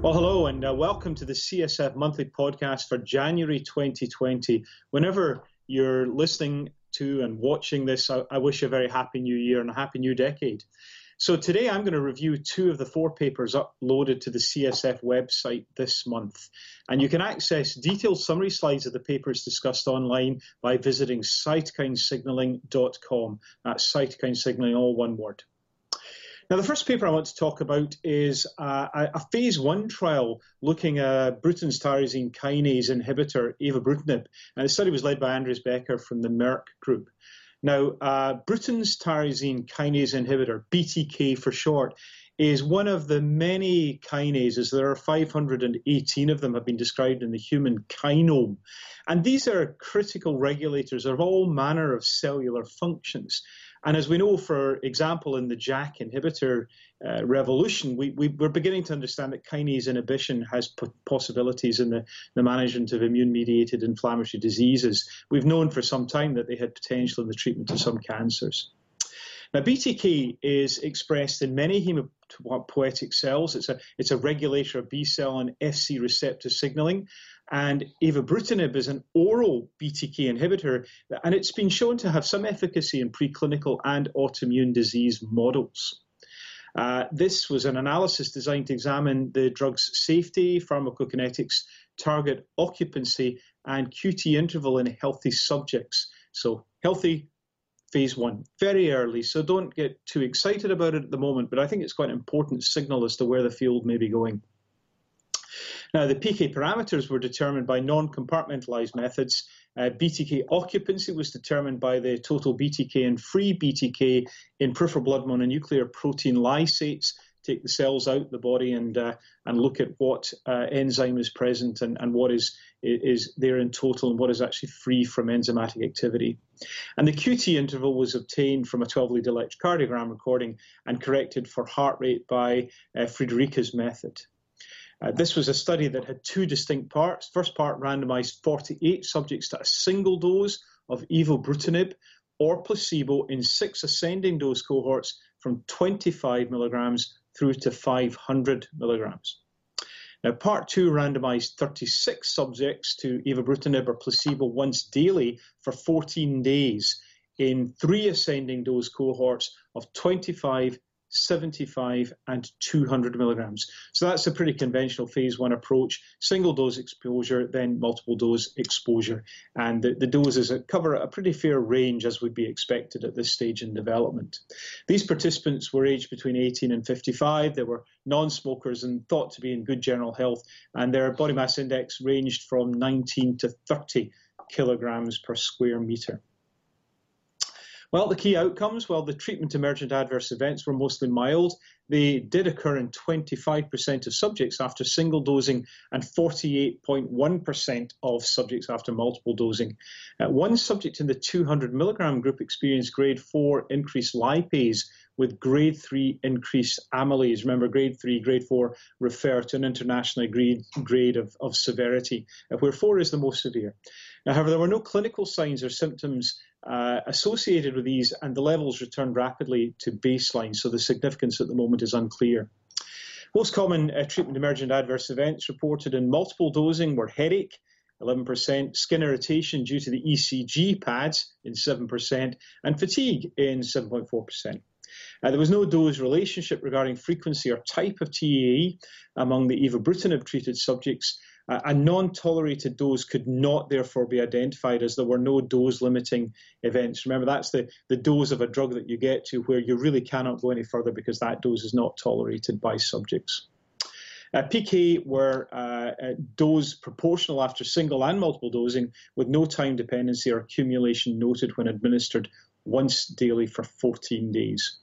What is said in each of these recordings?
Well, hello, and uh, welcome to the CSF monthly podcast for January 2020. Whenever you're listening to and watching this, I, I, wish you a very happy new year and a happy new decade. So, today I'm going to review two of the four papers uploaded to the CSF website this month. And you can access detailed summary slides of the papers discussed online by visiting cytokinesignalling.com. That's cytokine signaling, all one word. Now, the first paper I want to talk about is uh, a phase one trial looking at Bruton's tyrosine kinase inhibitor, evobrutinib. And the study was led by Andreas Becker from the Merck group. Now, uh, Bruton's tyrosine kinase inhibitor, BTK for short, is one of the many kinases. There are 518 of them have been described in the human kinome. And these are critical regulators of all manner of cellular functions. And as we know, for example, in the JAK inhibitor uh, revolution, we, we, are beginning to understand that kinase inhibition has p- possibilities in the, the management of immune mediated inflammatory diseases. We've known for some time that they had potential in the treatment of some cancers. Now, BTK is expressed in many hematopoietic cells. It's a, it's a regulator of B cell and FC receptor signaling. And evobrutinib is an oral BTK inhibitor, and it's been shown to have some efficacy in preclinical and autoimmune disease models. Uh, this was an analysis designed to examine the drug's safety, pharmacokinetics, target occupancy, and QT interval in healthy subjects. So, healthy phase one, very early. So, don't get too excited about it at the moment, but I think it's quite an important signal as to where the field may be going. Now, the PK parameters were determined by non compartmentalized methods. Uh, BTK occupancy was determined by the total BTK and free BTK in peripheral blood mononuclear protein lysates. Take the cells out the body and uh, and look at what uh, enzyme is present and, and what is is there in total and what is actually free from enzymatic activity. And the QT interval was obtained from a 12 lead electrocardiogram recording and corrected for heart rate by uh, Fridericia's method. Uh, this was a study that had two distinct parts. First part randomized 48 subjects to a single dose of evobrutinib or placebo in six ascending dose cohorts from 25 milligrams through to 500 milligrams. Now, part two randomized 36 subjects to evobrutinib or placebo once daily for 14 days in three ascending dose cohorts of 25, 75 and 200 milligrams. So that's a pretty conventional phase one approach. Single dose exposure, then multiple dose exposure. And the, the doses cover a pretty fair range as would be expected at this stage in development. These participants were aged between 18 and 55. They were non smokers and thought to be in good general health. And their body mass index ranged from 19 to 30 kilograms per square meter. Well, the key outcomes, well, the treatment emergent adverse events were mostly mild. They did occur in 25% of subjects after single dosing and 48.1% of subjects after multiple dosing. Uh, one subject in the 200 milligram group experienced grade 4 increased lipase with grade 3 increased amylase. Remember, grade 3, grade 4 refer to an internationally agreed grade of, of severity, uh, where 4 is the most severe. Now, however, there were no clinical signs or symptoms uh, associated with these, and the levels returned rapidly to baseline, so the significance at the moment is unclear. Most common uh, treatment emergent adverse events reported in multiple dosing were headache, 11%, skin irritation due to the ECG pads in 7%, and fatigue in 7.4%. Uh, there was no dose relationship regarding frequency or type of TEAE among the evobrutinib treated subjects, a non-tolerated dose could not therefore be identified as there were no dose limiting events. Remember, that's the, the dose of a drug that you get to where you really cannot go any further because that dose is not tolerated by subjects. Uh, PK were uh, uh, dose proportional after single and multiple dosing with no time dependency or accumulation noted when administered once daily for 14 days.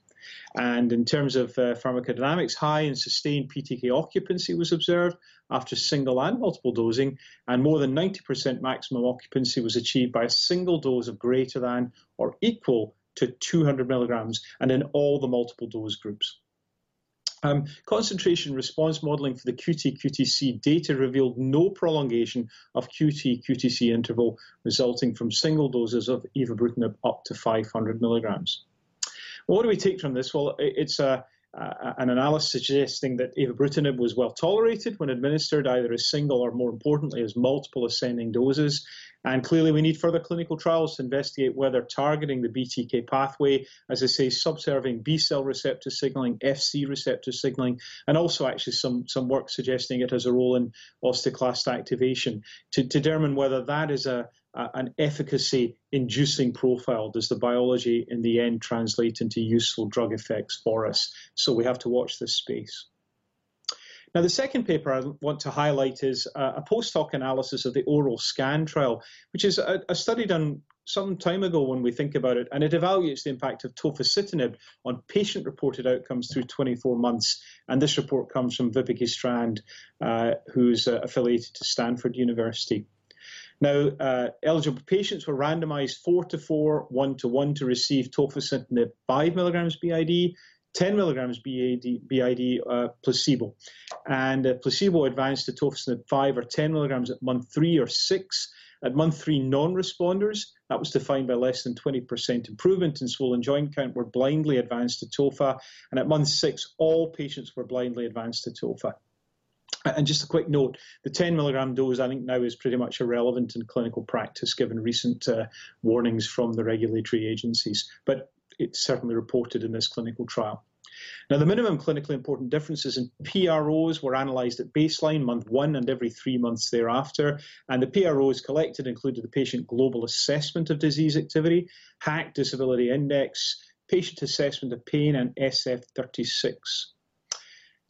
And in terms of uh, pharmacodynamics, high and sustained BTK occupancy was observed after single and multiple dosing, and more than 90% maximum occupancy was achieved by a single dose of greater than or equal to 200 milligrams, and in all the multiple dose groups. Um, concentration response modeling for the QT QTC data revealed no prolongation of QT QTC interval resulting from single doses of evobrutinib up to 500 milligrams. What do we take from this? Well, it's a an analysis suggesting that evobrutinib was well tolerated when administered either as single or, more importantly, as multiple ascending doses. And clearly, we need further clinical trials to investigate whether targeting the BTK pathway, as I say, subserving B cell receptor signaling, FC receptor signaling, and also actually some, some work suggesting it has a role in osteoclast activation to, to determine whether that is a, a, an efficacy inducing profile. Does the biology in the end translate into useful drug effects for us? So we have to watch this space. Now, the second paper I want to highlight is a post hoc analysis of the oral scan trial, which is a, a, study done some time ago when we think about it, and it evaluates the impact of tofacitinib on patient reported outcomes through 24 months. And this report comes from Vibeke Strand, uh, who's uh, affiliated to Stanford University. Now, uh, eligible patients were randomized 4 to 4, 1 to 1 to receive tofacitinib 5 milligrams BID 10 milligrams BID, BID uh, placebo. And uh, placebo advanced to tofacitinib 5 or 10 milligrams at month 3 or 6. At month 3, non responders, that was defined by less than 20% improvement in swollen joint count, were blindly advanced to TOFA. And at month 6, all patients were blindly advanced to TOFA. And just a quick note the 10 milligram dose, I think, now is pretty much irrelevant in clinical practice given recent uh, warnings from the regulatory agencies. But it's certainly reported in this clinical trial. Now, the minimum clinically important differences in PROs were analysed at baseline, month one, and every three months thereafter. And the PROs collected included the patient global assessment of disease activity, HAQ disability index, patient assessment of pain, and SF36.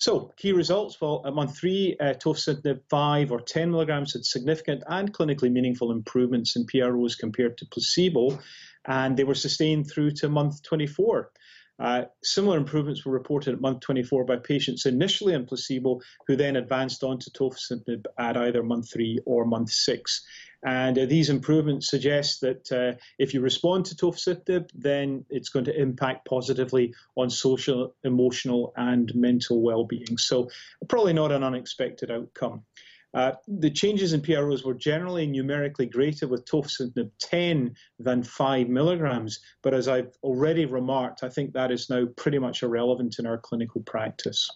So, key results well, at month three, uh, tofacitinib 5 or 10 milligrams had significant and clinically meaningful improvements in PROs compared to placebo and they were sustained through to month 24. Uh, similar improvements were reported at month 24 by patients initially on placebo who then advanced on to tofacitinib at either month 3 or month 6. And uh, these improvements suggest that uh, if you respond to tofacitinib, then it's going to impact positively on social, emotional, and mental well-being. So probably not an unexpected outcome. Uh, the changes in PROs were generally numerically greater with tofacitinib 10 than 5 milligrams, but as I've already remarked, I think that is now pretty much irrelevant in our clinical practice.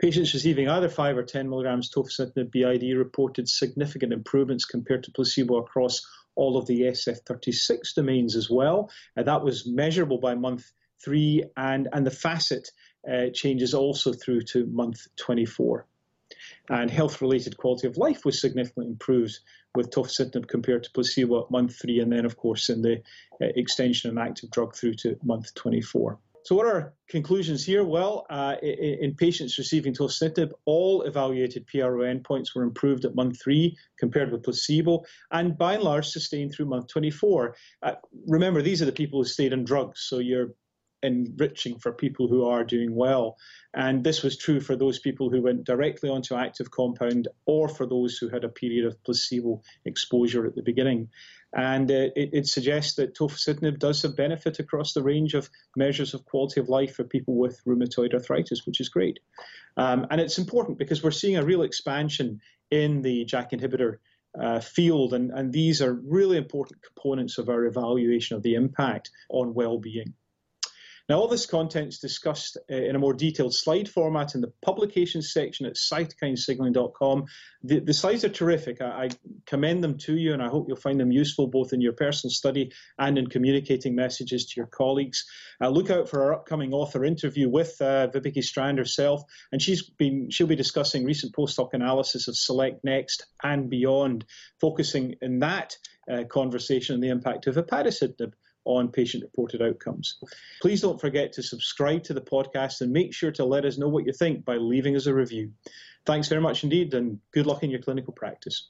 Patients receiving either 5 or 10 milligrams tofacitinib BID reported significant improvements compared to placebo across all of the SF36 domains as well. Uh, that was measurable by month 3, and, and the facet uh, changes also through to month 24 and health-related quality of life was significantly improved with tofacitinib compared to placebo at month three, and then, of course, in the uh, extension and active drug through to month 24. So, what are our conclusions here? Well, uh, in, patients receiving tofacitinib, all evaluated PRO endpoints were improved at month three compared with placebo, and by and large sustained through month 24. Uh, remember, these are the people who stayed on drugs, so you're enriching for people who are doing well. And this was true for those people who went directly onto active compound or for those who had a period of placebo exposure at the beginning. And uh, it, it, suggests that tofacitinib does have benefit across the range of measures of quality of life for people with rheumatoid arthritis, which is great. Um, and it's important because we're seeing a real expansion in the JAK inhibitor uh, field, and, and these are really important components of our evaluation of the impact on well-being. Now, all this content is discussed uh, in a more detailed slide format in the publications section at cytokinesignalling.com. The, the slides are terrific. I, I, commend them to you, and I hope you'll find them useful both in your personal study and in communicating messages to your colleagues. Uh, look out for our upcoming author interview with uh, Strand herself, and she's been she'll be discussing recent post hoc analysis of Select Next and beyond, focusing in that uh, conversation on the impact of upadacitinib on patient reported outcomes. Please don't forget to subscribe to the podcast and make sure to let us know what you think by leaving us a review. Thanks very much indeed, and good luck in your clinical practice.